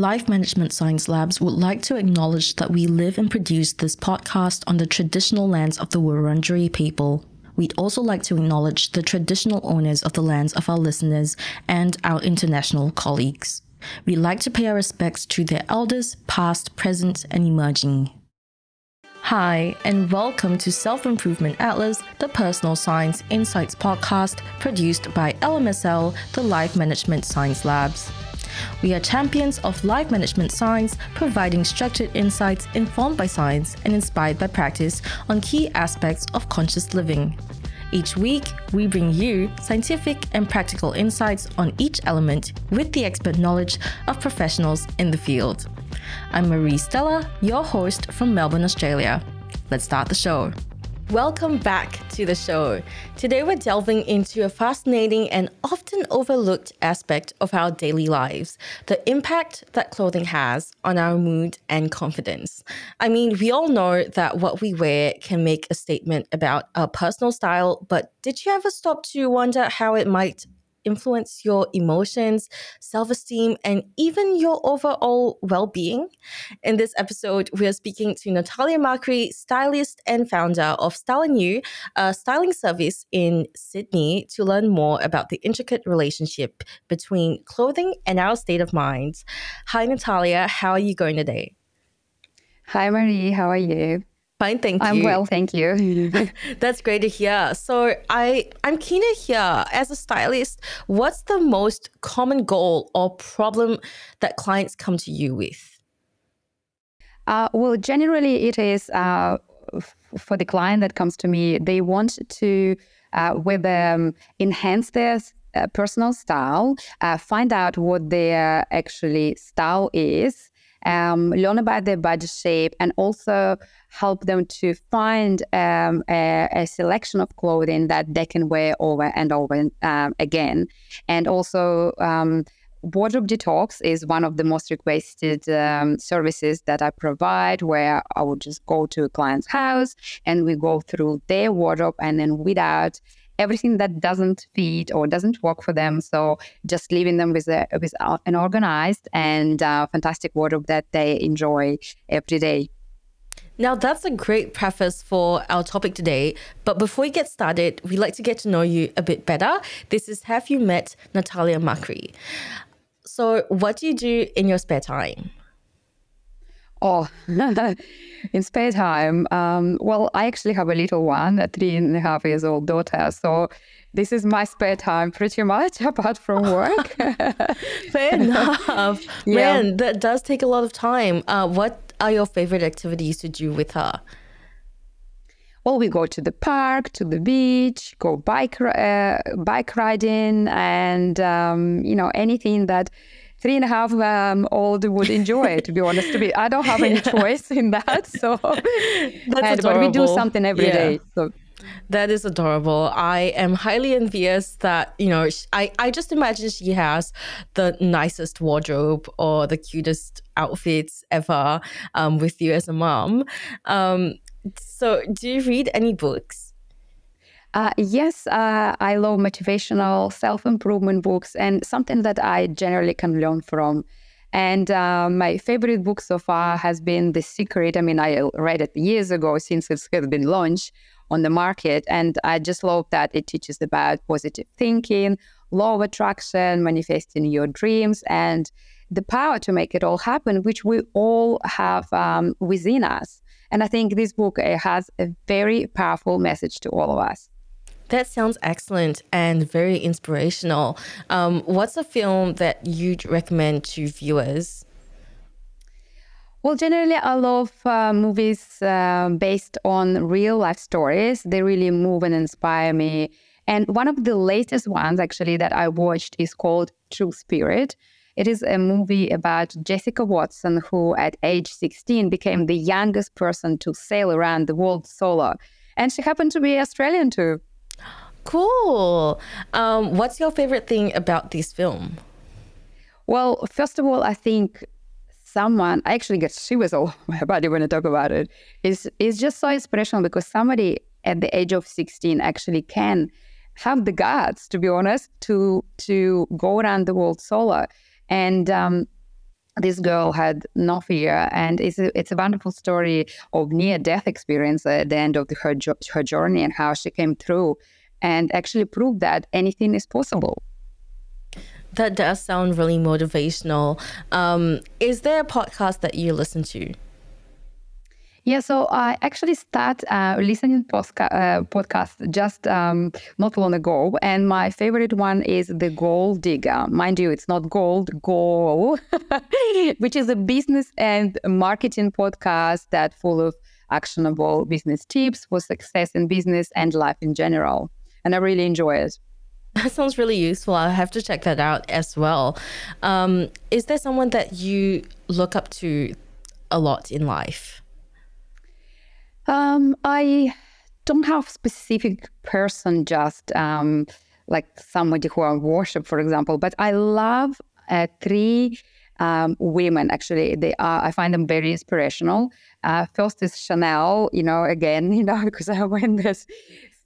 Life Management Science Labs would like to acknowledge that we live and produce this podcast on the traditional lands of the Wurundjeri people. We'd also like to acknowledge the traditional owners of the lands of our listeners and our international colleagues. We'd like to pay our respects to their elders, past, present, and emerging. Hi, and welcome to Self Improvement Atlas, the personal science insights podcast produced by LMSL, the Life Management Science Labs. We are champions of life management science, providing structured insights informed by science and inspired by practice on key aspects of conscious living. Each week, we bring you scientific and practical insights on each element with the expert knowledge of professionals in the field. I'm Marie Stella, your host from Melbourne, Australia. Let's start the show. Welcome back to the show. Today we're delving into a fascinating and often overlooked aspect of our daily lives the impact that clothing has on our mood and confidence. I mean, we all know that what we wear can make a statement about our personal style, but did you ever stop to wonder how it might influence your emotions, self esteem, and even your overall well being. In this episode, we are speaking to Natalia Macri, stylist and founder of Style and You, a styling service in Sydney, to learn more about the intricate relationship between clothing and our state of mind. Hi, Natalia. How are you going today? Hi, Marie. How are you? Fine, thank you. I'm well, thank you. That's great to hear. So I I'm keen to hear as a stylist, what's the most common goal or problem that clients come to you with? Uh, well, generally, it is uh, f- for the client that comes to me. They want to uh, with um, enhance their uh, personal style, uh, find out what their actually style is, um, learn about their body shape, and also help them to find um, a, a, selection of clothing that they can wear over and over um, again. And also, um, Wardrobe Detox is one of the most requested um, services that I provide, where I would just go to a client's house and we go through their wardrobe and then without everything that doesn't fit or doesn't work for them. So just leaving them with, a, with an organized and uh, fantastic wardrobe that they enjoy every day. Now, that's a great preface for our topic today. But before we get started, we'd like to get to know you a bit better. This is Have You Met Natalia Macri? So, what do you do in your spare time? Oh, in spare time. Um, well, I actually have a little one, a three and a half years old daughter. So this is my spare time pretty much apart from work. Fair enough. yeah. Man, that does take a lot of time. Uh, what are your favorite activities to do with her? Well, we go to the park, to the beach, go bike uh, bike riding, and um, you know anything that three and a half um, old would enjoy. to be honest, to be I don't have any choice in that. So, and, but we do something every yeah. day. So. That is adorable. I am highly envious that, you know, I, I just imagine she has the nicest wardrobe or the cutest outfits ever um, with you as a mom. Um, so, do you read any books? Uh, yes, uh, I love motivational self improvement books and something that I generally can learn from. And uh, my favorite book so far has been The Secret. I mean, I read it years ago since it's been launched on the market. And I just love that it teaches about positive thinking, law of attraction, manifesting your dreams, and the power to make it all happen, which we all have um, within us. And I think this book has a very powerful message to all of us. That sounds excellent and very inspirational. Um, what's a film that you'd recommend to viewers? Well, generally, I love uh, movies uh, based on real life stories. They really move and inspire me. And one of the latest ones, actually, that I watched is called True Spirit. It is a movie about Jessica Watson, who at age 16 became the youngest person to sail around the world solo. And she happened to be Australian too. Cool. Um, what's your favorite thing about this film? Well, first of all, I think someone I actually get shivers all my body when I talk about it. Is is just so inspirational because somebody at the age of 16 actually can have the guts, to be honest, to to go around the world solo. And um, this girl had no fear, and it's a, it's a wonderful story of near death experience at the end of the, her her journey and how she came through, and actually proved that anything is possible. That does sound really motivational. Um, is there a podcast that you listen to? Yeah, so I actually start uh, listening uh, podcast just um, not long ago, and my favorite one is the Goal Digger. Mind you, it's not gold, goal, which is a business and marketing podcast that full of actionable business tips for success in business and life in general, and I really enjoy it. That sounds really useful. I'll have to check that out as well. Um, is there someone that you look up to a lot in life? Um, I don't have a specific person, just um, like somebody who I worship, for example. But I love uh, three um, women. Actually, they are. I find them very inspirational. Uh, first is Chanel. You know, again, you know, because I went in this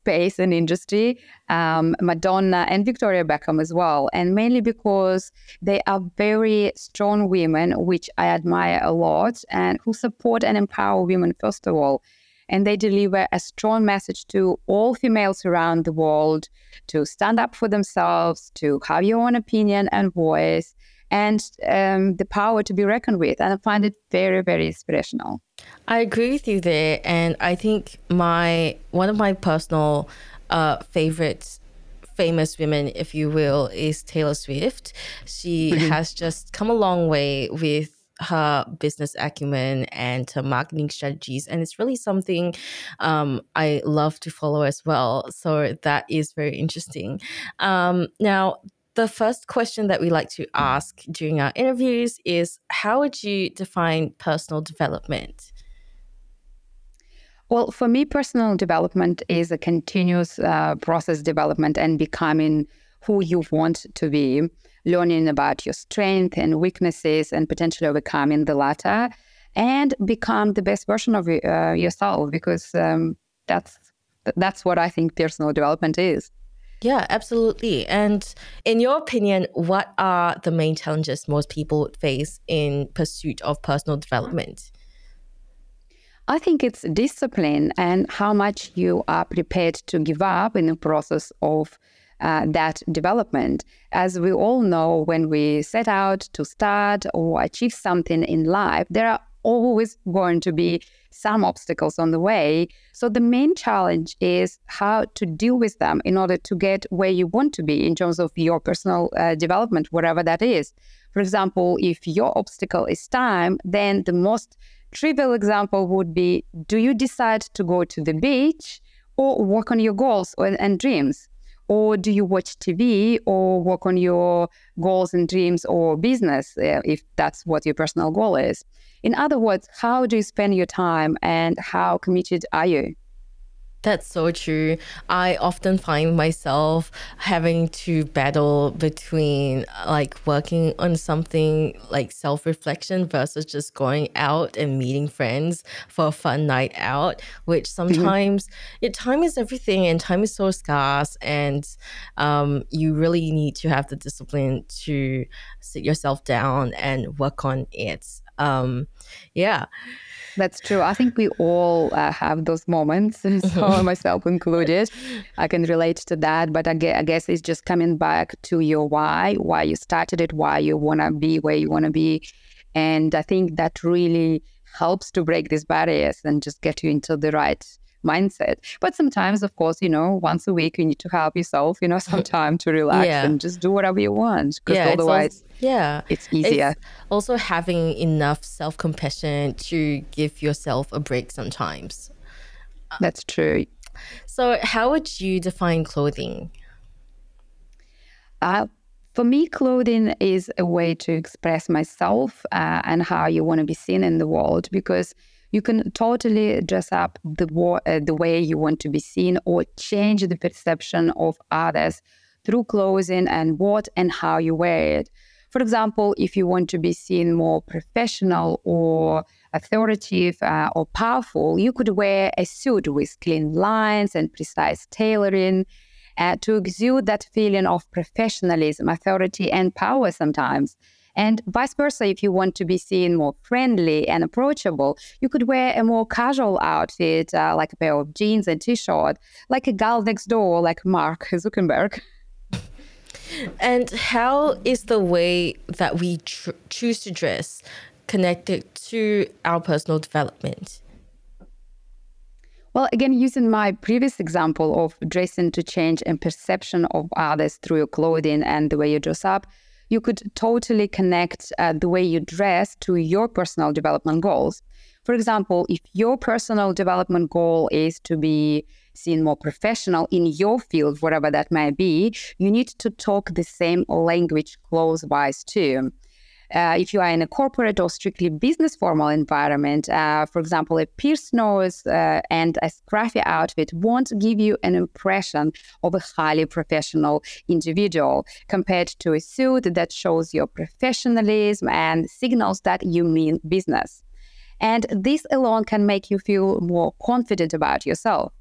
space and industry, um, Madonna and Victoria Beckham as well. And mainly because they are very strong women, which I admire a lot, and who support and empower women, first of all. And they deliver a strong message to all females around the world to stand up for themselves, to have your own opinion and voice, and um, the power to be reckoned with. And I find it very, very inspirational. I agree with you there, and I think my one of my personal uh, favorite famous women, if you will, is Taylor Swift. She mm-hmm. has just come a long way with her business acumen and her marketing strategies and it's really something um, i love to follow as well so that is very interesting um, now the first question that we like to ask during our interviews is how would you define personal development? Well, for me, personal development is a continuous uh, process development and becoming who you want to be, learning about your strengths and weaknesses, and potentially overcoming the latter, and become the best version of uh, yourself. Because um, that's that's what I think personal development is. Yeah, absolutely. And in your opinion, what are the main challenges most people face in pursuit of personal development? I think it's discipline and how much you are prepared to give up in the process of uh, that development. As we all know, when we set out to start or achieve something in life, there are always going to be some obstacles on the way. So the main challenge is how to deal with them in order to get where you want to be in terms of your personal uh, development, whatever that is. For example, if your obstacle is time, then the most trivial example would be do you decide to go to the beach or work on your goals or, and dreams? Or do you watch TV or work on your goals and dreams or business uh, if that's what your personal goal is? In other words, how do you spend your time and how committed are you? That's so true. I often find myself having to battle between like working on something like self reflection versus just going out and meeting friends for a fun night out, which mm-hmm. sometimes mm-hmm. time is everything and time is so scarce. And um, you really need to have the discipline to sit yourself down and work on it. Um, yeah. That's true. I think we all uh, have those moments, so myself included. I can relate to that, but I guess, I guess it's just coming back to your why, why you started it, why you want to be where you want to be. And I think that really helps to break these barriers and just get you into the right mindset. But sometimes, of course, you know, once a week you need to help yourself, you know, some time to relax yeah. and just do whatever you want. Because yeah, otherwise, it's also, yeah, it's easier. It's also having enough self compassion to give yourself a break sometimes. That's true. So, how would you define clothing? Uh, for me, clothing is a way to express myself uh, and how you want to be seen in the world because you can totally dress up the, uh, the way you want to be seen or change the perception of others through clothing and what and how you wear it. For example, if you want to be seen more professional or authoritative uh, or powerful, you could wear a suit with clean lines and precise tailoring uh, to exude that feeling of professionalism, authority, and power sometimes. And vice versa, if you want to be seen more friendly and approachable, you could wear a more casual outfit, uh, like a pair of jeans and t shirt, like a gal next door, like Mark Zuckerberg. And how is the way that we tr- choose to dress connected to our personal development? Well, again, using my previous example of dressing to change and perception of others through your clothing and the way you dress up, you could totally connect uh, the way you dress to your personal development goals. For example, if your personal development goal is to be seen more professional in your field, whatever that may be, you need to talk the same language close wise too. Uh, if you are in a corporate or strictly business formal environment, uh, for example, a pierced nose uh, and a scruffy outfit won't give you an impression of a highly professional individual compared to a suit that shows your professionalism and signals that you mean business. And this alone can make you feel more confident about yourself.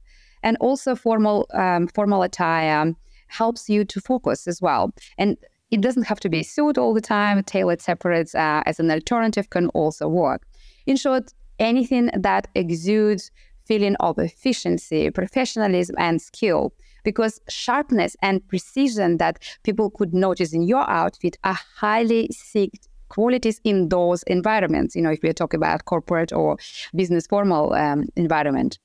And also, formal um, formal attire helps you to focus as well. And it doesn't have to be suit all the time. Tailored separates uh, as an alternative can also work. In short, anything that exudes feeling of efficiency, professionalism, and skill. Because sharpness and precision that people could notice in your outfit are highly sought qualities in those environments. You know, if we're talking about corporate or business formal um, environment.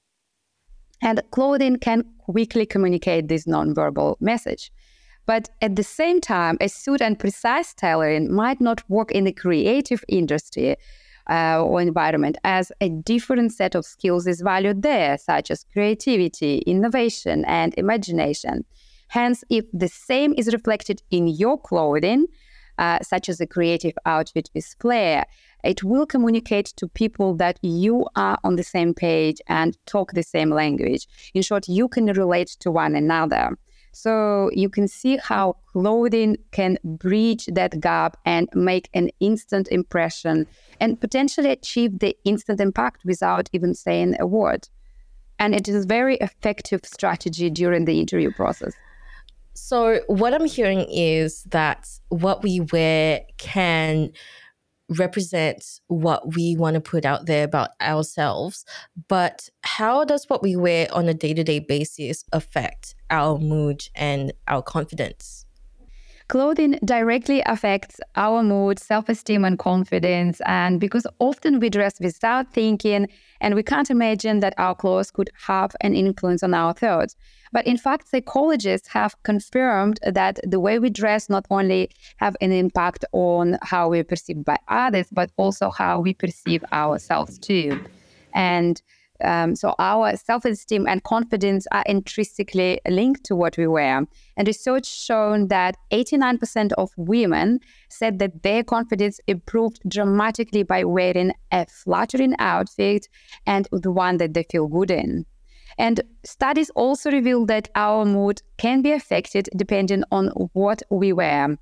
And clothing can quickly communicate this nonverbal message. But at the same time, a suit and precise tailoring might not work in the creative industry uh, or environment as a different set of skills is valued there, such as creativity, innovation, and imagination. Hence, if the same is reflected in your clothing, uh, such as a creative outfit with flair, it will communicate to people that you are on the same page and talk the same language. In short, you can relate to one another. So you can see how clothing can bridge that gap and make an instant impression and potentially achieve the instant impact without even saying a word. And it is a very effective strategy during the interview process. So, what I'm hearing is that what we wear can represent what we want to put out there about ourselves. But how does what we wear on a day to day basis affect our mood and our confidence? Clothing directly affects our mood, self esteem, and confidence. And because often we dress without thinking, and we can't imagine that our clothes could have an influence on our thoughts. But in fact, psychologists have confirmed that the way we dress not only have an impact on how we're perceived by others, but also how we perceive ourselves too. And um, so our self-esteem and confidence are intrinsically linked to what we wear. And research shown that 89% of women said that their confidence improved dramatically by wearing a flattering outfit and the one that they feel good in. And studies also reveal that our mood can be affected depending on what we wear.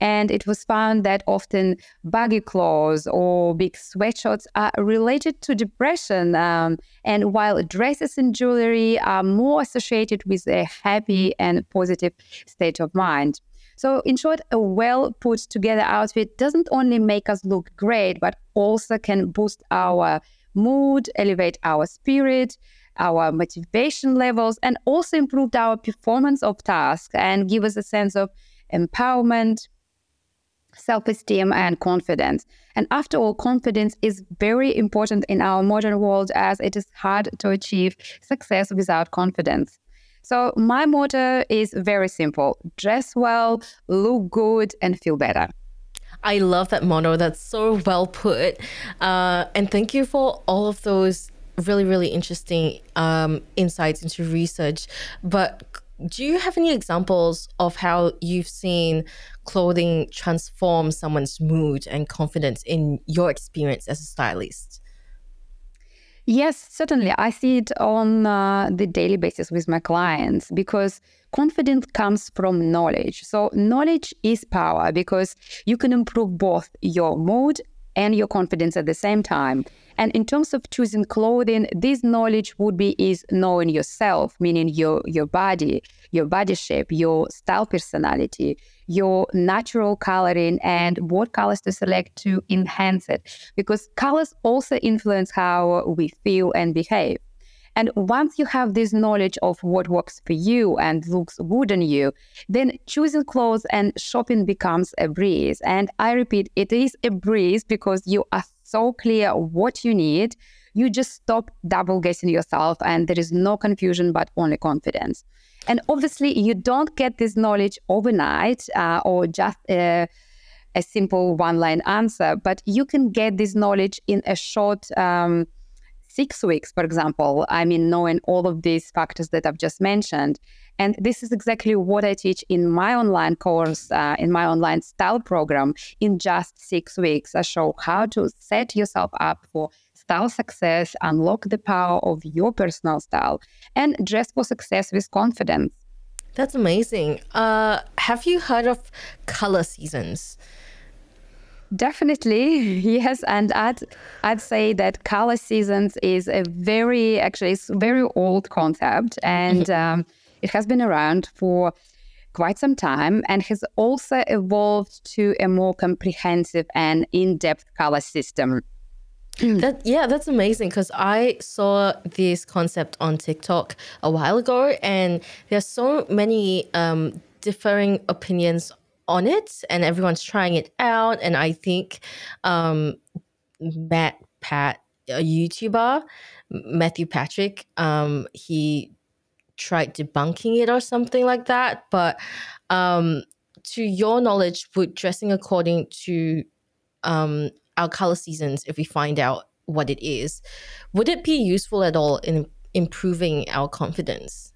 And it was found that often baggy clothes or big sweatshirts are related to depression. Um, and while dresses and jewelry are more associated with a happy and positive state of mind. So, in short, a well put together outfit doesn't only make us look great, but also can boost our mood, elevate our spirit, our motivation levels, and also improve our performance of tasks and give us a sense of empowerment, self esteem, and confidence. And after all, confidence is very important in our modern world as it is hard to achieve success without confidence. So, my motto is very simple dress well, look good, and feel better. I love that motto. That's so well put. Uh, and thank you for all of those really, really interesting um, insights into research. But do you have any examples of how you've seen clothing transform someone's mood and confidence in your experience as a stylist? Yes, certainly. I see it on uh, the daily basis with my clients because confidence comes from knowledge. So, knowledge is power because you can improve both your mood and your confidence at the same time. And in terms of choosing clothing, this knowledge would be is knowing yourself, meaning your your body, your body shape, your style personality, your natural coloring and what colors to select to enhance it. Because colors also influence how we feel and behave. And once you have this knowledge of what works for you and looks good on you, then choosing clothes and shopping becomes a breeze. And I repeat, it is a breeze because you are so clear what you need. You just stop double guessing yourself, and there is no confusion, but only confidence. And obviously, you don't get this knowledge overnight uh, or just a, a simple one line answer, but you can get this knowledge in a short um, six weeks, for example. I mean, knowing all of these factors that I've just mentioned. And this is exactly what I teach in my online course, uh, in my online style program. In just six weeks, I show how to set yourself up for style success, unlock the power of your personal style, and dress for success with confidence. That's amazing. Uh, have you heard of color seasons? Definitely, yes, and I'd I'd say that color seasons is a very actually it's a very old concept, and um, it has been around for quite some time and has also evolved to a more comprehensive and in-depth color system. that yeah, that's amazing because I saw this concept on TikTok a while ago, and there's so many um, differing opinions on it, and everyone's trying it out. And I think um, Matt Pat, a YouTuber, Matthew Patrick, um, he tried debunking it or something like that. But um, to your knowledge, would dressing according to um, our color seasons if we find out what it is. Would it be useful at all in improving our confidence?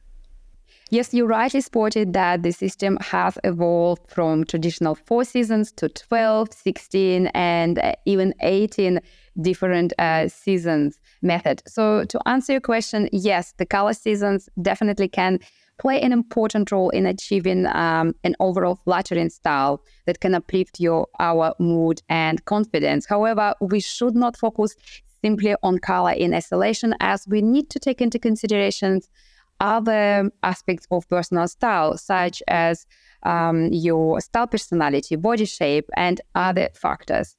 Yes, you rightly spotted that the system has evolved from traditional four seasons to 12, 16, and uh, even 18 different uh, seasons method. So to answer your question, yes, the color seasons definitely can play an important role in achieving um, an overall flattering style that can uplift your our mood and confidence. However, we should not focus simply on color in isolation, as we need to take into considerations other aspects of personal style, such as um, your style personality, body shape, and other factors.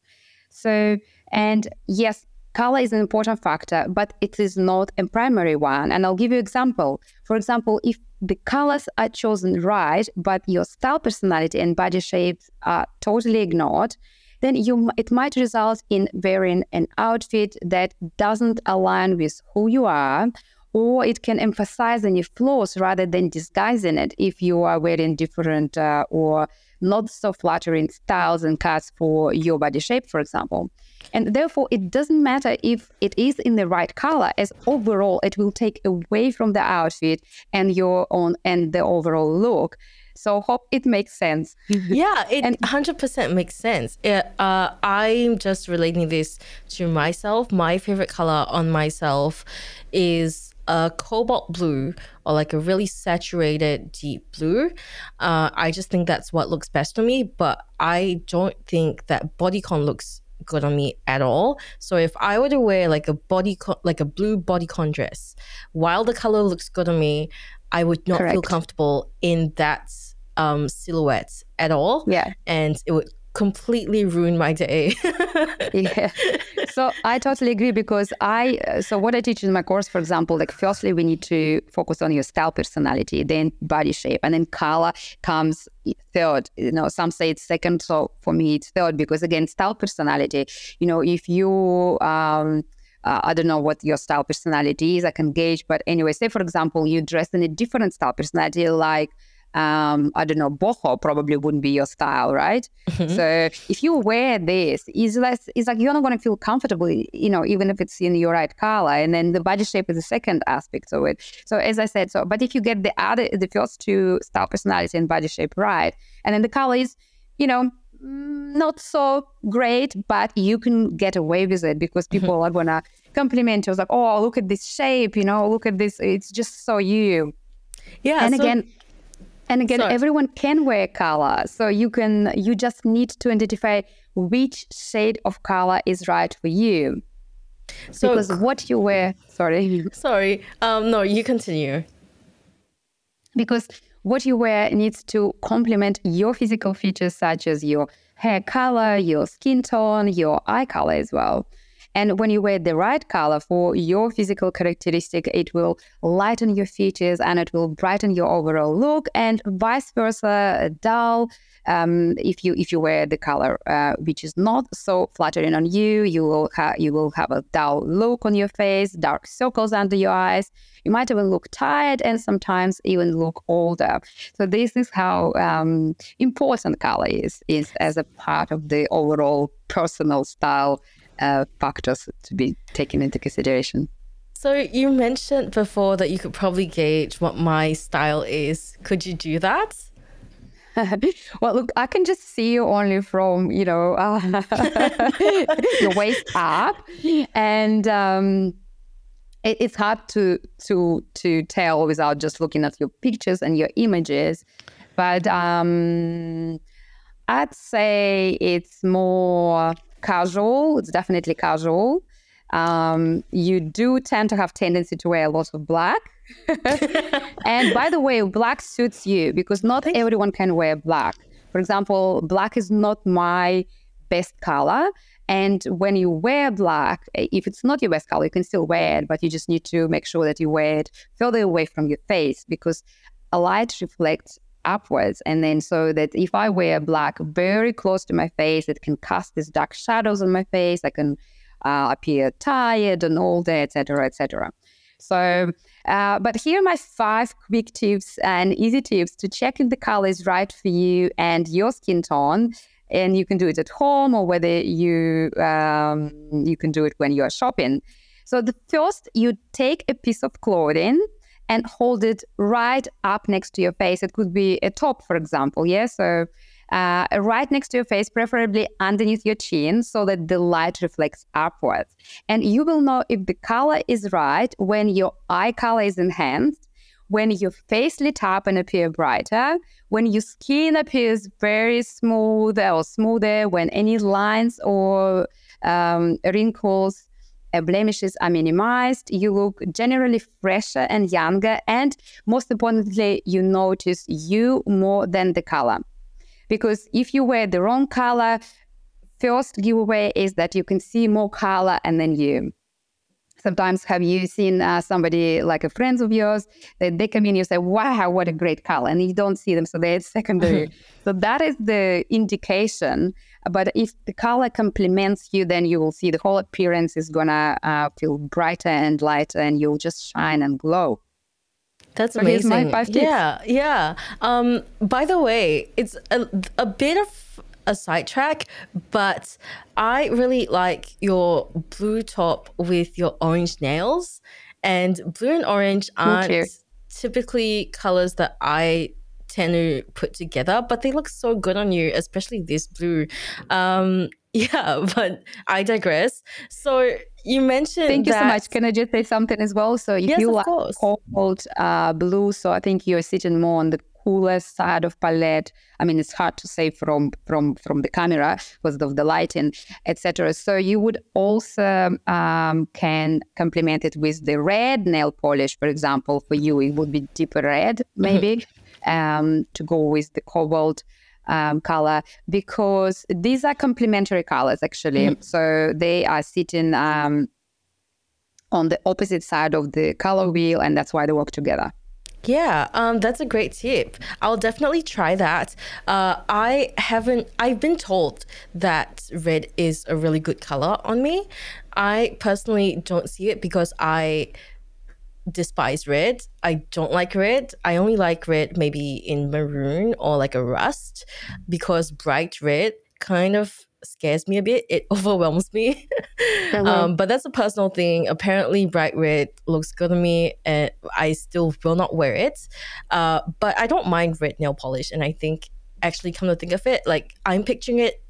So, and yes, color is an important factor, but it is not a primary one. And I'll give you example. For example, if the colors are chosen right, but your style personality and body shapes are totally ignored, then you it might result in wearing an outfit that doesn't align with who you are or it can emphasize any flaws rather than disguising it if you are wearing different uh, or not so flattering styles and cuts for your body shape, for example. And therefore, it doesn't matter if it is in the right color, as overall it will take away from the outfit and your own and the overall look. So hope it makes sense. yeah, it and, 100% makes sense. It, uh, I'm just relating this to myself. My favorite color on myself is a cobalt blue or like a really saturated deep blue. Uh, I just think that's what looks best on me, but I don't think that bodycon looks good on me at all. So if I were to wear like a body like a blue bodycon dress, while the color looks good on me, I would not Correct. feel comfortable in that um, silhouette at all. Yeah, and it would completely ruin my day. yeah. So I totally agree because I, so what I teach in my course, for example, like firstly, we need to focus on your style personality, then body shape, and then color comes third. You know, some say it's second. So for me, it's third because again, style personality, you know, if you, um, uh, I don't know what your style personality is, I can gauge. But anyway, say for example, you dress in a different style personality, like um, I don't know, boho probably wouldn't be your style, right? Mm-hmm. So if you wear this, it's, less, it's like you're not going to feel comfortable, you know, even if it's in your right color. And then the body shape is the second aspect of it. So as I said, so but if you get the other, the first two style personality and body shape right, and then the color is, you know, mm, not so great, but you can get away with it because mm-hmm. people mm-hmm. are gonna compliment you. It's like, oh, look at this shape, you know, look at this. It's just so you. Yeah. And so- again, and again, Sorry. everyone can wear color. So you can you just need to identify which shade of color is right for you. So, because what you wear, sorry. Sorry. Um, no, you continue. Because what you wear needs to complement your physical features, such as your hair color, your skin tone, your eye color as well. And when you wear the right color for your physical characteristic, it will lighten your features and it will brighten your overall look, and vice versa, dull. Um, if you if you wear the color uh, which is not so flattering on you, you will ha- you will have a dull look on your face, dark circles under your eyes. You might even look tired and sometimes even look older. So this is how um, important color is is as a part of the overall personal style uh, factors to be taken into consideration. So you mentioned before that you could probably gauge what my style is. Could you do that? well, look, I can just see you only from you know uh, your waist up, and um, it, it's hard to to to tell without just looking at your pictures and your images. But um, I'd say it's more casual. It's definitely casual. Um, you do tend to have tendency to wear a lot of black. and by the way, black suits you because not everyone can wear black. For example, black is not my best color. And when you wear black, if it's not your best color, you can still wear it, but you just need to make sure that you wear it further away from your face because a light reflects upwards. And then so that if I wear black very close to my face, it can cast these dark shadows on my face. I can uh, appear tired and all older, etc., etc. So, uh, but here are my five quick tips and easy tips to check if the color is right for you and your skin tone. And you can do it at home or whether you um, you can do it when you are shopping. So the first, you take a piece of clothing and hold it right up next to your face. It could be a top, for example. Yeah. So uh, right next to your face, preferably underneath your chin, so that the light reflects upwards. And you will know if the color is right when your eye color is enhanced, when your face lit up and appear brighter, when your skin appears very smooth or smoother, when any lines or um, wrinkles Uh, blemishes are minimized, you look generally fresher and younger, and most importantly, you notice you more than the color. Because if you wear the wrong color, first giveaway is that you can see more color and then you sometimes have you seen uh, somebody like a friend of yours that they come in you say wow what a great color and you don't see them so they're secondary so that is the indication but if the color complements you then you will see the whole appearance is gonna uh, feel brighter and lighter and you'll just shine and glow that's so amazing. my five tips. Yeah, yeah. Um, by the way, it's a, a bit of a sidetrack, but I really like your blue top with your orange nails. And blue and orange aren't typically colors that I tend to put together, but they look so good on you, especially this blue. Um, yeah, but I digress. So you mentioned. Thank you so much. Can I just say something as well? So if yes, you like course. cobalt uh, blue, so I think you're sitting more on the coolest side of palette. I mean, it's hard to say from from from the camera because of the lighting, etc. So you would also um, can complement it with the red nail polish, for example. For you, it would be deeper red, maybe, mm-hmm. um, to go with the cobalt um, color because these are complementary colors actually. Mm-hmm. So they are sitting um, on the opposite side of the color wheel, and that's why they work together. Yeah, um, that's a great tip. I'll definitely try that. Uh, I haven't, I've been told that red is a really good color on me. I personally don't see it because I despise red. I don't like red. I only like red maybe in maroon or like a rust because bright red kind of scares me a bit. It overwhelms me. Mm-hmm. um, but that's a personal thing. Apparently, bright red looks good on me, and I still will not wear it. Uh, but I don't mind red nail polish, and I think actually, come to think of it, like I'm picturing it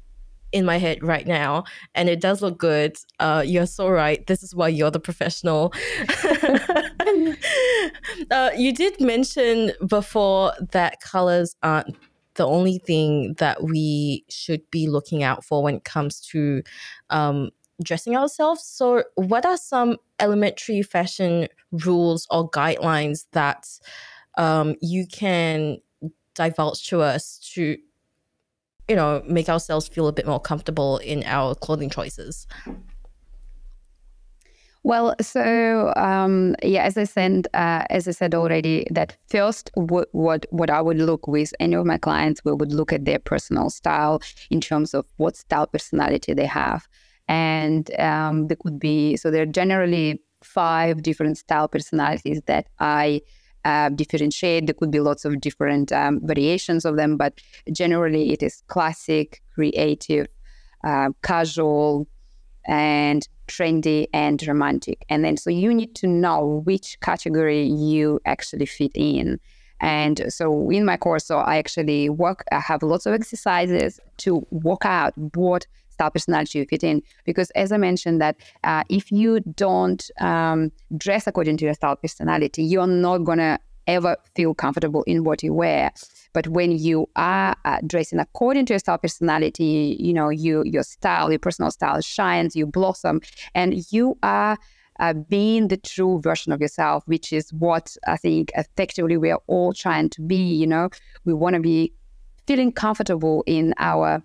in my head right now, and it does look good. Uh, you're so right. This is why you're the professional. uh, you did mention before that colors aren't the only thing that we should be looking out for when it comes to um, dressing ourselves. So, what are some elementary fashion rules or guidelines that um, you can divulge to us to, you know, make ourselves feel a bit more comfortable in our clothing choices? Well, so um, yeah, as I said, uh, as I said already, that first, what what what I would look with any of my clients, we would look at their personal style in terms of what style personality they have, and um, there could be so there are generally five different style personalities that I uh, differentiate. There could be lots of different um, variations of them, but generally it is classic, creative, uh, casual, and trendy and romantic. And then so you need to know which category you actually fit in. And so in my course, so I actually work, I have lots of exercises to work out what style personality you fit in. Because as I mentioned, that uh, if you don't um, dress according to your style personality, you're not gonna ever feel comfortable in what you wear. But when you are uh, dressing according to your style personality, you know, you your style, your personal style shines, you blossom, and you are uh, being the true version of yourself, which is what I think effectively we are all trying to be. You know, we want to be feeling comfortable in our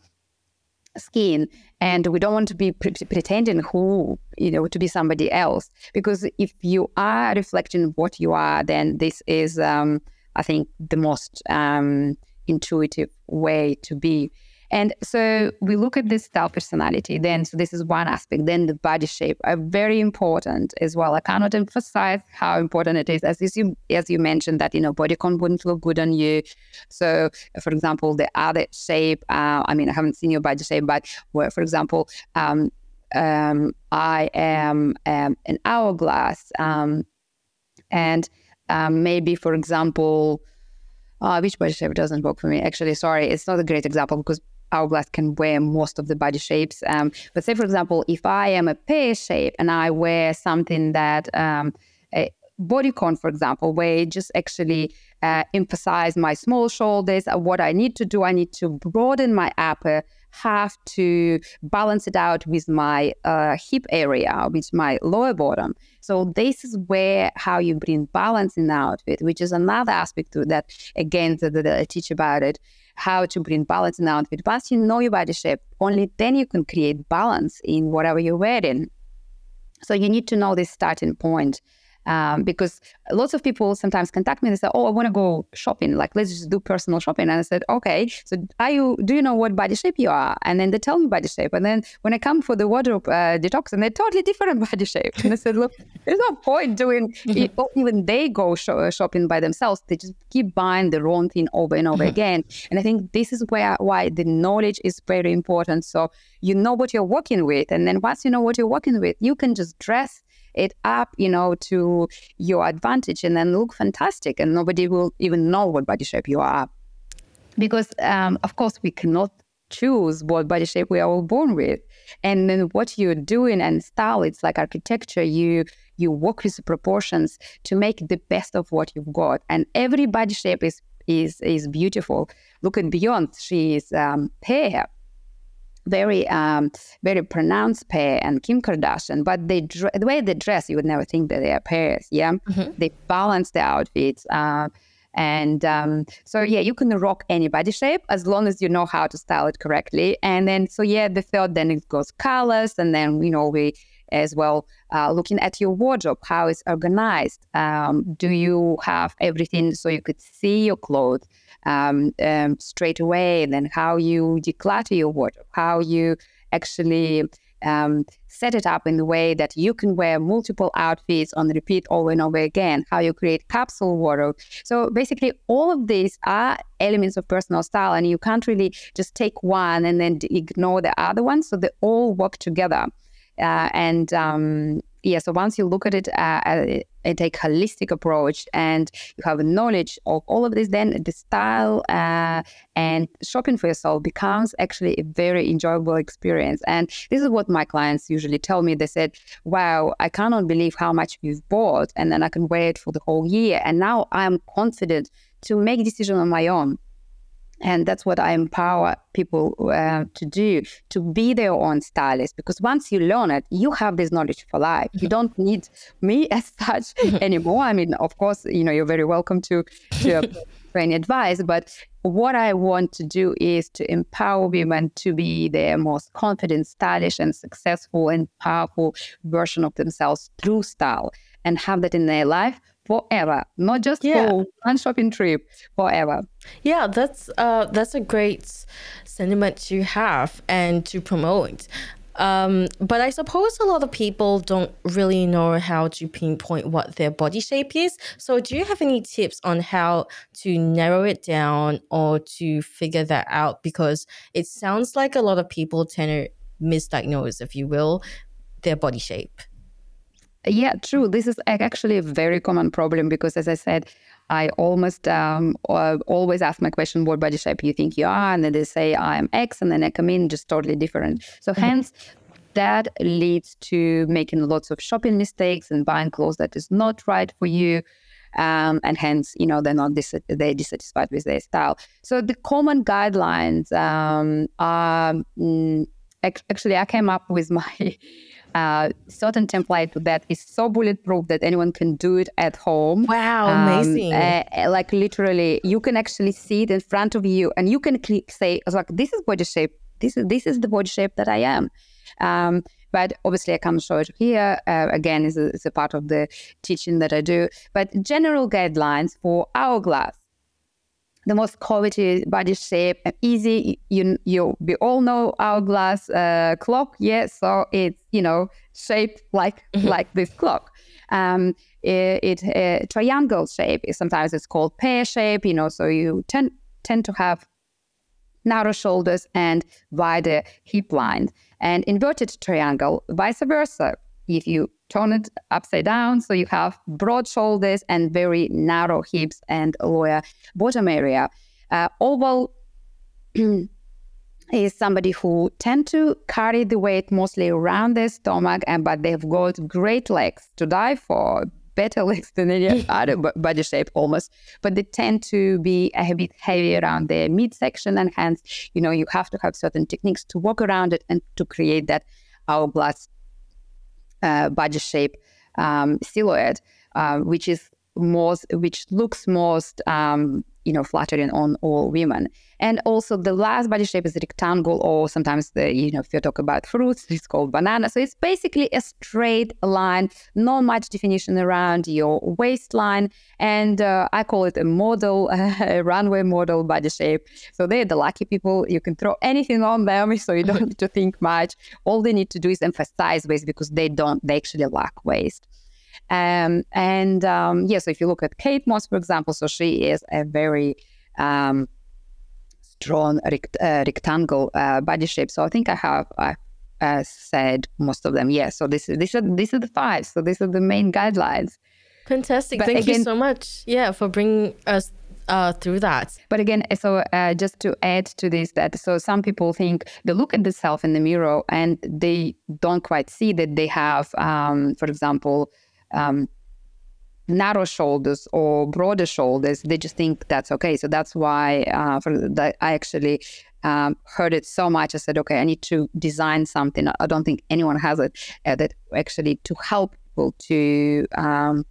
skin and we don't want to be pre- pretending who you know to be somebody else because if you are reflecting what you are then this is um, I think, the most um, intuitive way to be. And so we look at this style personality. Then, so this is one aspect. Then the body shape are very important as well. I cannot emphasize how important it is. As you as you mentioned that you know bodycon wouldn't look good on you. So, for example, the other shape. Uh, I mean, I haven't seen your body shape, but where, for example, um, um, I am um, an hourglass, um, and um, maybe, for example, uh, which body shape doesn't work for me? Actually, sorry, it's not a great example because hourglass can wear most of the body shapes. Um, but say, for example, if I am a pear shape and I wear something that um, a bodycon, for example, where it just actually uh, emphasize my small shoulders, uh, what I need to do, I need to broaden my upper have to balance it out with my uh, hip area, with my lower bottom. So this is where how you bring balance in the outfit, which is another aspect to that. Again, that, that I teach about it, how to bring balance in the outfit. Once you know your body shape, only then you can create balance in whatever you're wearing. So you need to know this starting point um, because lots of people sometimes contact me and they say, "Oh, I want to go shopping. Like, let's just do personal shopping." And I said, "Okay, so are you? Do you know what body shape you are?" And then they tell me body shape, and then when I come for the wardrobe uh, detox, and they're totally different body shape, and I said, "Look, there's no point doing. Mm-hmm. Even they go sh- uh, shopping by themselves. They just keep buying the wrong thing over and over again. And I think this is where why the knowledge is very important. So you know what you're working with, and then once you know what you're working with, you can just dress it up, you know, to your advantage and then look fantastic. And nobody will even know what body shape you are. Because, um, of course, we cannot choose what body shape we are all born with. And then what you're doing and style, it's like architecture. You you work with the proportions to make the best of what you've got. And every body shape is is is beautiful. Look at Beyonce; she is um, pear very um, very pronounced pear and Kim Kardashian, but they the way they dress, you would never think that they are pears. Yeah, mm-hmm. they balance the outfits. Uh, and um, so yeah, you can rock any body shape as long as you know how to style it correctly. And then so yeah, the third then it goes colors, and then you know we as well uh, looking at your wardrobe, how it's organized. Um, do you have everything so you could see your clothes? Um, um, straight away, and then how you declutter your wardrobe, how you actually um, set it up in the way that you can wear multiple outfits on repeat over and over again, how you create capsule wardrobe. So basically, all of these are elements of personal style, and you can't really just take one and then ignore the other one. So they all work together. Uh, and um, yeah, so once you look at it uh, and take holistic approach and you have a knowledge of all of this, then the style uh, and shopping for yourself becomes actually a very enjoyable experience. And this is what my clients usually tell me. They said, wow, I cannot believe how much you've bought and then I can wear it for the whole year. And now I'm confident to make decision on my own and that's what I empower people uh, to do to be their own stylist. Because once you learn it, you have this knowledge for life. You don't need me as such anymore. I mean, of course, you know, you're very welcome to, to for any advice. But what I want to do is to empower women to be their most confident, stylish, and successful and powerful version of themselves through style and have that in their life forever, not just yeah. for one shopping trip, forever. Yeah, that's uh, that's a great sentiment to have and to promote. Um, but I suppose a lot of people don't really know how to pinpoint what their body shape is. So, do you have any tips on how to narrow it down or to figure that out? Because it sounds like a lot of people tend to misdiagnose, if you will, their body shape. Yeah, true. This is actually a very common problem because, as I said, I almost um, uh, always ask my question, what body shape you think you are? And then they say I'm X, and then I come in just totally different. So, mm-hmm. hence, that leads to making lots of shopping mistakes and buying clothes that is not right for you. Um, and hence, you know, they're not dis- they're dissatisfied with their style. So the common guidelines um, are mm, actually I came up with my uh, certain template that is so bulletproof that anyone can do it at home. Wow, um, amazing! Uh, like literally, you can actually see it in front of you, and you can click say, "like this is body shape. This is this is the body shape that I am." Um, but obviously, I can't show it here. Uh, again, it's a, a part of the teaching that I do. But general guidelines for hourglass the most coveted body shape and easy. You you we all know hourglass uh, clock, yeah. So it's you know shaped like mm-hmm. like this clock. Um, it, it uh, triangle shape. Sometimes it's called pear shape. You know, so you tend tend to have narrow shoulders and wider hip line. And inverted triangle, vice versa. If you turn it upside down. So you have broad shoulders and very narrow hips and lower bottom area. Uh, oval is somebody who tend to carry the weight mostly around their stomach, and but they've got great legs to die for, better legs than any other body shape almost. But they tend to be a bit heavy around their midsection, and hence, you know, you have to have certain techniques to walk around it and to create that hourglass uh, body shape um, silhouette, uh, which is most, which looks most um, you know, flattering on all women. And also the last body shape is rectangle, or sometimes the, you know, if you talk about fruits, it's called banana. So it's basically a straight line, not much definition around your waistline. And uh, I call it a model, a runway model body shape. So they're the lucky people. You can throw anything on them, so you don't need to think much. All they need to do is emphasize waist because they don't, they actually lack waist. Um, and um, yeah, so if you look at Kate Moss, for example, so she is a very um, strong rect- uh, rectangle uh, body shape. So I think I have I, uh, said most of them. Yeah. So this is these are these are the five. So these are the main guidelines. Fantastic. But Thank again, you so much. Yeah, for bringing us uh, through that. But again, so uh, just to add to this, that so some people think they look at themselves in the mirror and they don't quite see that they have, um, for example, um, narrow shoulders or broader shoulders, they just think that's okay. So that's why uh, the, I actually um, heard it so much. I said, okay, I need to design something. I don't think anyone has it uh, that actually to help people to um,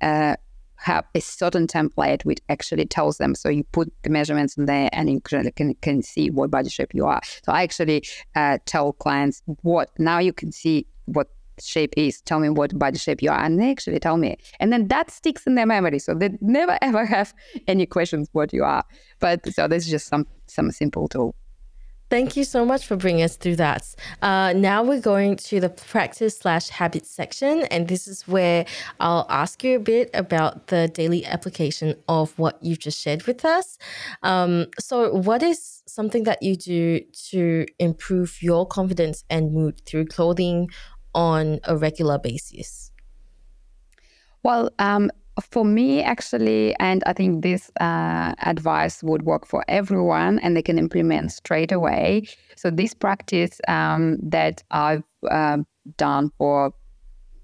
uh, have a certain template which actually tells them. So you put the measurements in there and you can, can, can see what body shape you are. So I actually uh, tell clients what now you can see what shape is. Tell me what body shape you are. And actually tell me. And then that sticks in their memory. So they never ever have any questions what you are. But so this is just some some simple tool. Thank you so much for bringing us through that. Uh, now we're going to the practice slash habit section, and this is where I'll ask you a bit about the daily application of what you've just shared with us. Um, so, what is something that you do to improve your confidence and mood through clothing on a regular basis? Well, um, for me, actually, and I think this uh, advice would work for everyone and they can implement straight away. So, this practice um, that I've uh, done for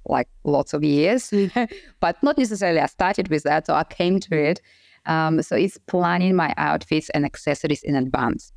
like lots of years, but not necessarily I started with that, so I came to it Um, so it's planning my outfits and accessories in advance.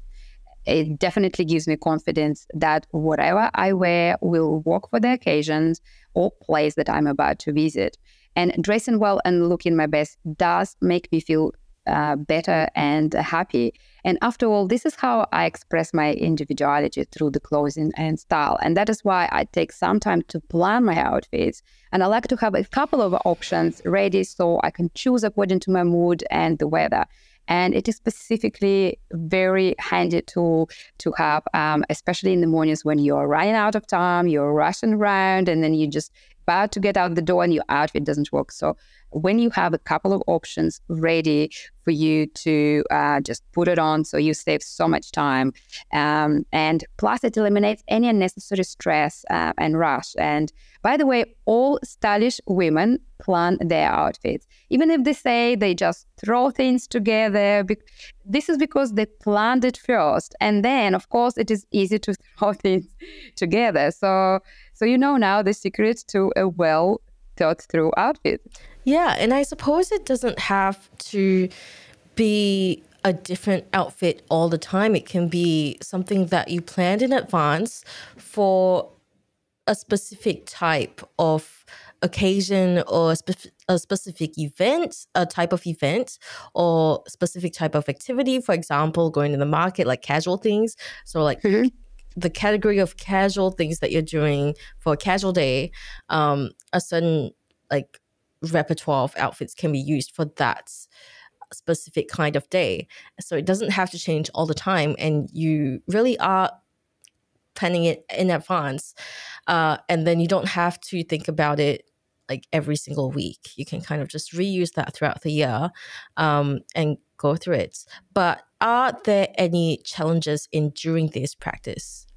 It definitely gives me confidence that whatever I wear will work for the occasions or place that I'm about to visit. And dressing well and looking my best does make me feel uh, better and happy. And after all, this is how I express my individuality through the clothing and style. And that is why I take some time to plan my outfits. And I like to have a couple of options ready so I can choose according to my mood and the weather. And it is specifically very handy tool to have, um, especially in the mornings when you're running out of time, you're rushing around, and then you just about to get out the door and your outfit doesn't work. So when you have a couple of options ready for you to uh, just put it on, so you save so much time, um, and plus it eliminates any unnecessary stress uh, and rush. And by the way, all stylish women plan their outfits, even if they say they just throw things together. This is because they planned it first, and then of course it is easy to throw things together. So, so you know now the secret to a well thought through outfit. Yeah, and I suppose it doesn't have to be a different outfit all the time. It can be something that you planned in advance for a specific type of occasion or a, spe- a specific event, a type of event or specific type of activity. For example, going to the market, like casual things. So, like mm-hmm. The category of casual things that you're doing for a casual day, um, a certain like repertoire of outfits can be used for that specific kind of day. So it doesn't have to change all the time, and you really are planning it in advance. Uh, and then you don't have to think about it like every single week. You can kind of just reuse that throughout the year um, and go through it. But are there any challenges in doing this practice?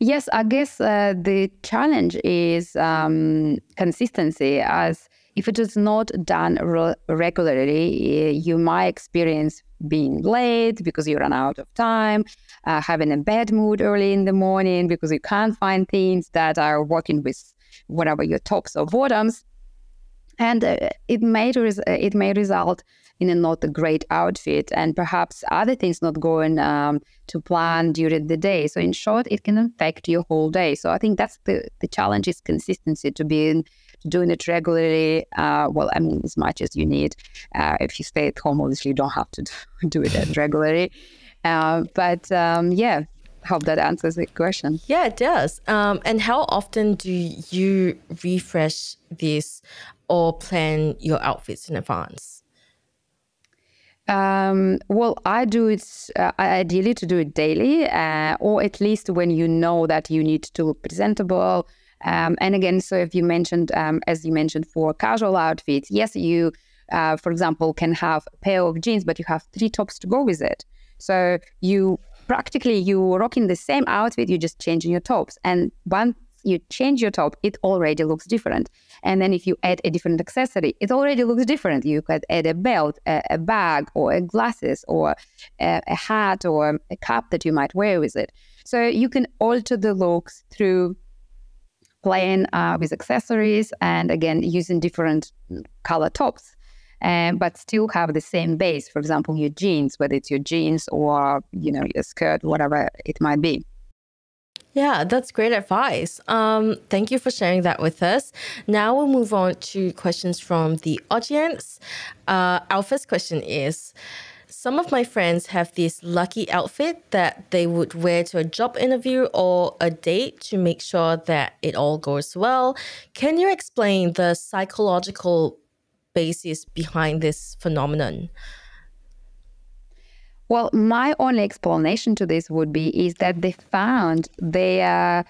Yes, I guess uh, the challenge is um, consistency. As if it is not done re- regularly, you might experience being late because you run out of time, uh, having a bad mood early in the morning because you can't find things that are working with whatever your tops or bottoms, and uh, it may res- it may result in a not a great outfit and perhaps other things not going um, to plan during the day. So in short, it can affect your whole day. So I think that's the, the challenge is consistency to be in, doing it regularly. Uh, well, I mean, as much as you need. Uh, if you stay at home, obviously you don't have to do it regularly. Uh, but um, yeah, hope that answers the question. Yeah, it does. Um, and how often do you refresh this or plan your outfits in advance? Um, well, I do it uh, ideally to do it daily, uh, or at least when you know that you need to look presentable. Um, and again, so if you mentioned, um, as you mentioned, for casual outfits, yes, you, uh, for example, can have a pair of jeans, but you have three tops to go with it. So you practically you rocking the same outfit, you're just changing your tops. And once you change your top, it already looks different. And then if you add a different accessory, it already looks different. You could add a belt, a, a bag, or a glasses, or a, a, hat, or a cap that you might wear with it. So you can alter the looks through playing uh, with accessories and again using different color tops. Um, but still have the same base. For example, your jeans, whether it's your jeans or you know your skirt, whatever it might be. Yeah, that's great advice. Um, thank you for sharing that with us. Now we'll move on to questions from the audience. Uh, our first question is Some of my friends have this lucky outfit that they would wear to a job interview or a date to make sure that it all goes well. Can you explain the psychological basis behind this phenomenon? Well, my only explanation to this would be is that they found their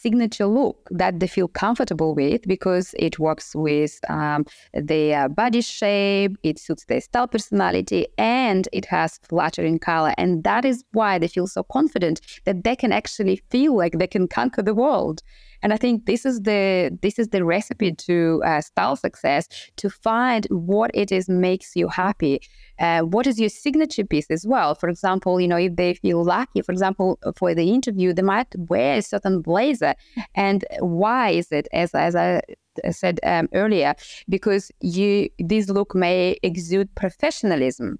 signature look that they feel comfortable with because it works with um, their body shape, it suits their style personality, and it has flattering color. And that is why they feel so confident that they can actually feel like they can conquer the world. And I think this is the this is the recipe to uh, style success to find what it is makes you happy. Uh, what is your signature piece as well? For example, you know, if they feel lucky, for example, for the interview, they might wear a certain blazer. And why is it? As as I said um, earlier, because you this look may exude professionalism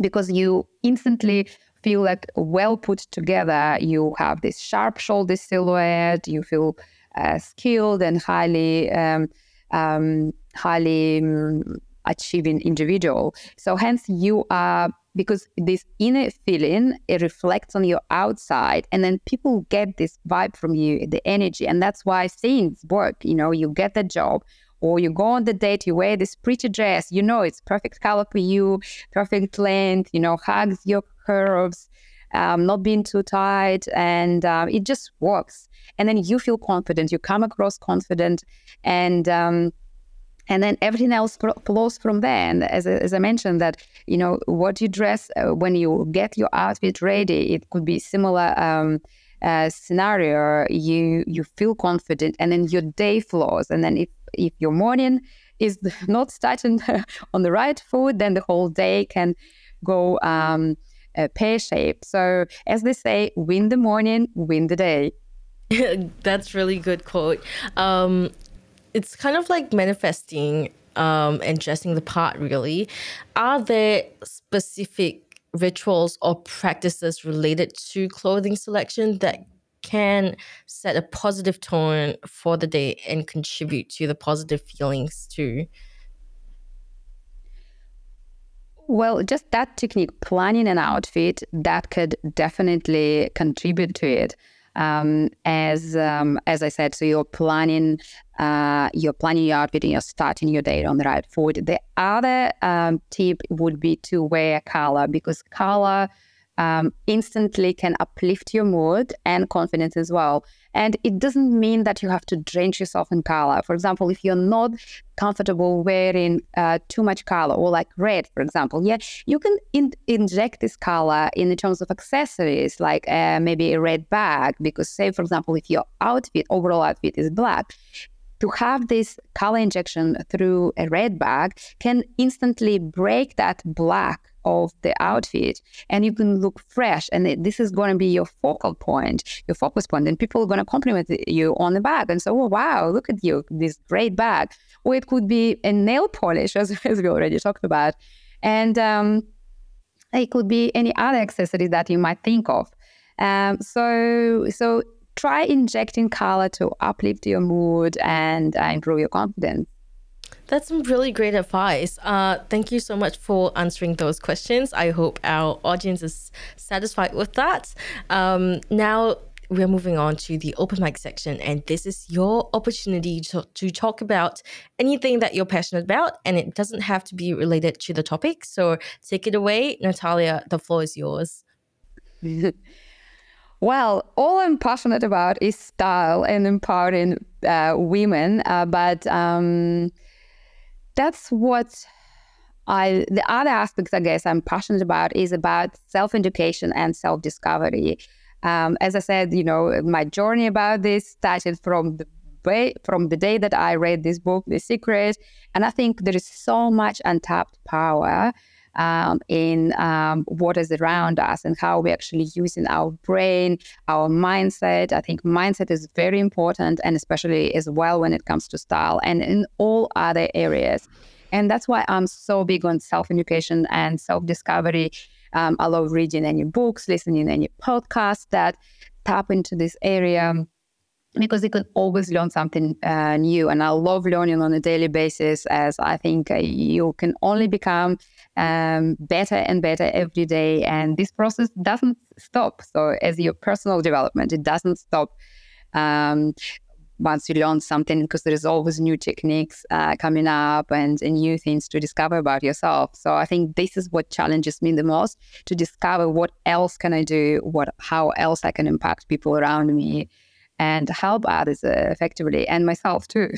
because you instantly feel like well put together. You have this sharp shoulder silhouette. You feel uh, skilled and highly um, um, highly um, achieving individual. So hence you are because this inner feeling it reflects on your outside and then people get this vibe from you the energy and that's why things work you know you get the job or you go on the date you wear this pretty dress you know it's perfect color for you perfect length you know hugs your curves, um, not being too tight, and um, it just works. And then you feel confident. You come across confident, and um, and then everything else flows from there. And as, as I mentioned, that you know what you dress uh, when you get your outfit ready, it could be similar. Um, uh, scenario you you feel confident and then your day flows and then if if your morning is not starting on the right foot then the whole day can go um, uh, pear shape. So, as they say, win the morning, win the day. That's really good quote. Um, it's kind of like manifesting um, and dressing the part, really. Are there specific rituals or practices related to clothing selection that can set a positive tone for the day and contribute to the positive feelings too? Well, just that technique, planning an outfit, that could definitely contribute to it. Um, as um, as I said, so you're planning uh, you're planning your outfit and you're starting your day on the right foot. The other um, tip would be to wear color because color um, instantly can uplift your mood and confidence as well. And it doesn't mean that you have to drench yourself in color. For example, if you're not comfortable wearing uh, too much color or like red, for example, yeah, you can in- inject this color in terms of accessories, like uh, maybe a red bag. Because, say, for example, if your outfit, overall outfit is black, to have this color injection through a red bag can instantly break that black of the outfit and you can look fresh. And this is going to be your focal point your focus point. And people are going to compliment you on the bag and say oh wow look at you this great bag. Or it could be a nail polish as, as we already talked about. And um, it could be any other accessory that you might think of. Um, so so try injecting color to uplift your mood and uh, improve your confidence that's some really great advice. Uh, thank you so much for answering those questions. I hope our audience is satisfied with that. Um, now, we're moving on to the open mic section, and this is your opportunity to, to talk about anything that you're passionate about, and it doesn't have to be related to the topic. So take it away, Natalia. The floor is yours. Well, all I'm passionate about is style and empowering uh, women. Uh, but um, that's what I, the other aspects, I guess, I'm passionate about is about self education and self discovery. Um, as I said, you know, my journey about this started from the way, from the day that I read this book, The Secret, and I think there is so much untapped power um, in um, what is around us and how we're actually using our brain, our mindset. I think mindset is very important, and especially as well when it comes to style and in all other areas. And that's why I'm so big on self education and self discovery. Um, I love reading any books, listening any podcasts that tap into this area because you can always learn something uh, new. And I love learning on a daily basis as I think uh, you can only become um, better and better every day. And this process doesn't stop. So, as your personal development, it doesn't stop. Um, once you learn something, because there is always new techniques uh, coming up and, and new things to discover about yourself. So I think this is what challenges me the most to discover what else can I do, what how else I can impact people around me, and help others uh, effectively and myself too.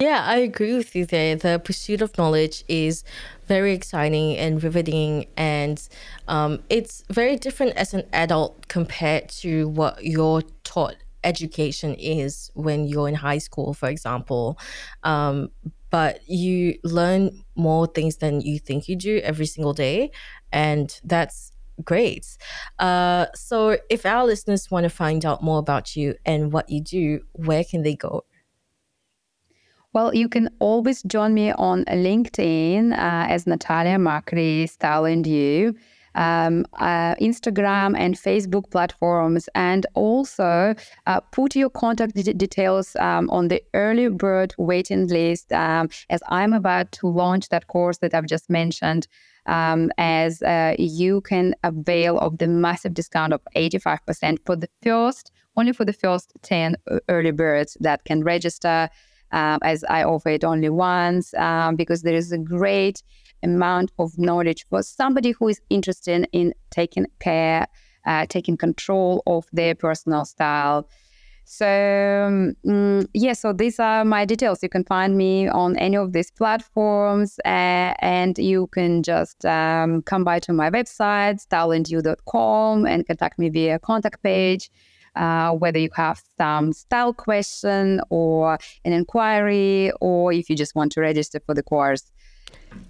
Yeah, I agree with you there. The pursuit of knowledge is very exciting and riveting, and um, it's very different as an adult compared to what you're taught education is when you're in high school, for example. Um, but you learn more things than you think you do every single day. And that's great. Uh, so, if our listeners want to find out more about you and what you do, where can they go? Well, you can always join me on LinkedIn uh, as Natalia Macri, Style and You um, uh, Instagram and Facebook platforms, and also uh, put your contact d- details um, on the early bird waiting list um, as I'm about to launch that course that I've just mentioned. Um, as uh, you can avail of the massive discount of 85% for the first, only for the first 10 early birds that can register. Um, as I offer it only once, um, because there is a great amount of knowledge for somebody who is interested in taking care, uh, taking control of their personal style. So, um, yeah, so these are my details. You can find me on any of these platforms uh, and you can just um, come by to my website, styleandyou.com, and contact me via contact page. Uh, whether you have some style question or an inquiry, or if you just want to register for the course.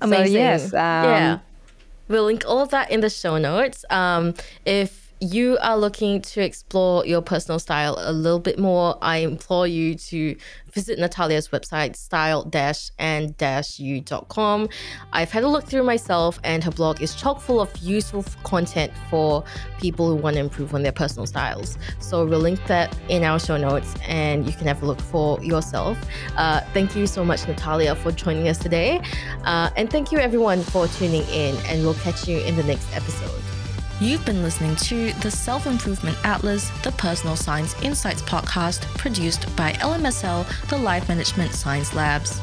Amazing. So, yes. Um, yeah. We'll link all of that in the show notes. Um, if you are looking to explore your personal style a little bit more, I implore you to visit Natalia's website, style-and-you.com. I've had a look through myself, and her blog is chock full of useful content for people who want to improve on their personal styles. So we'll link that in our show notes, and you can have a look for yourself. Uh, thank you so much, Natalia, for joining us today. Uh, and thank you, everyone, for tuning in, and we'll catch you in the next episode. You've been listening to the Self Improvement Atlas, the Personal Science Insights podcast produced by LMSL, the Life Management Science Labs.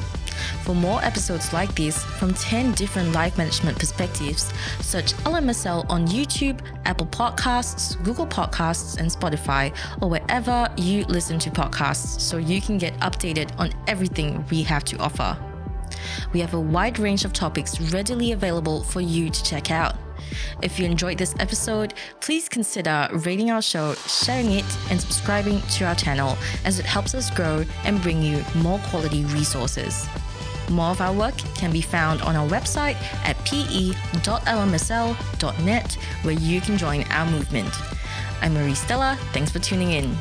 For more episodes like this from 10 different life management perspectives, search LMSL on YouTube, Apple Podcasts, Google Podcasts, and Spotify, or wherever you listen to podcasts so you can get updated on everything we have to offer. We have a wide range of topics readily available for you to check out. If you enjoyed this episode, please consider rating our show, sharing it, and subscribing to our channel as it helps us grow and bring you more quality resources. More of our work can be found on our website at pe.lmsl.net, where you can join our movement. I'm Marie Stella. Thanks for tuning in.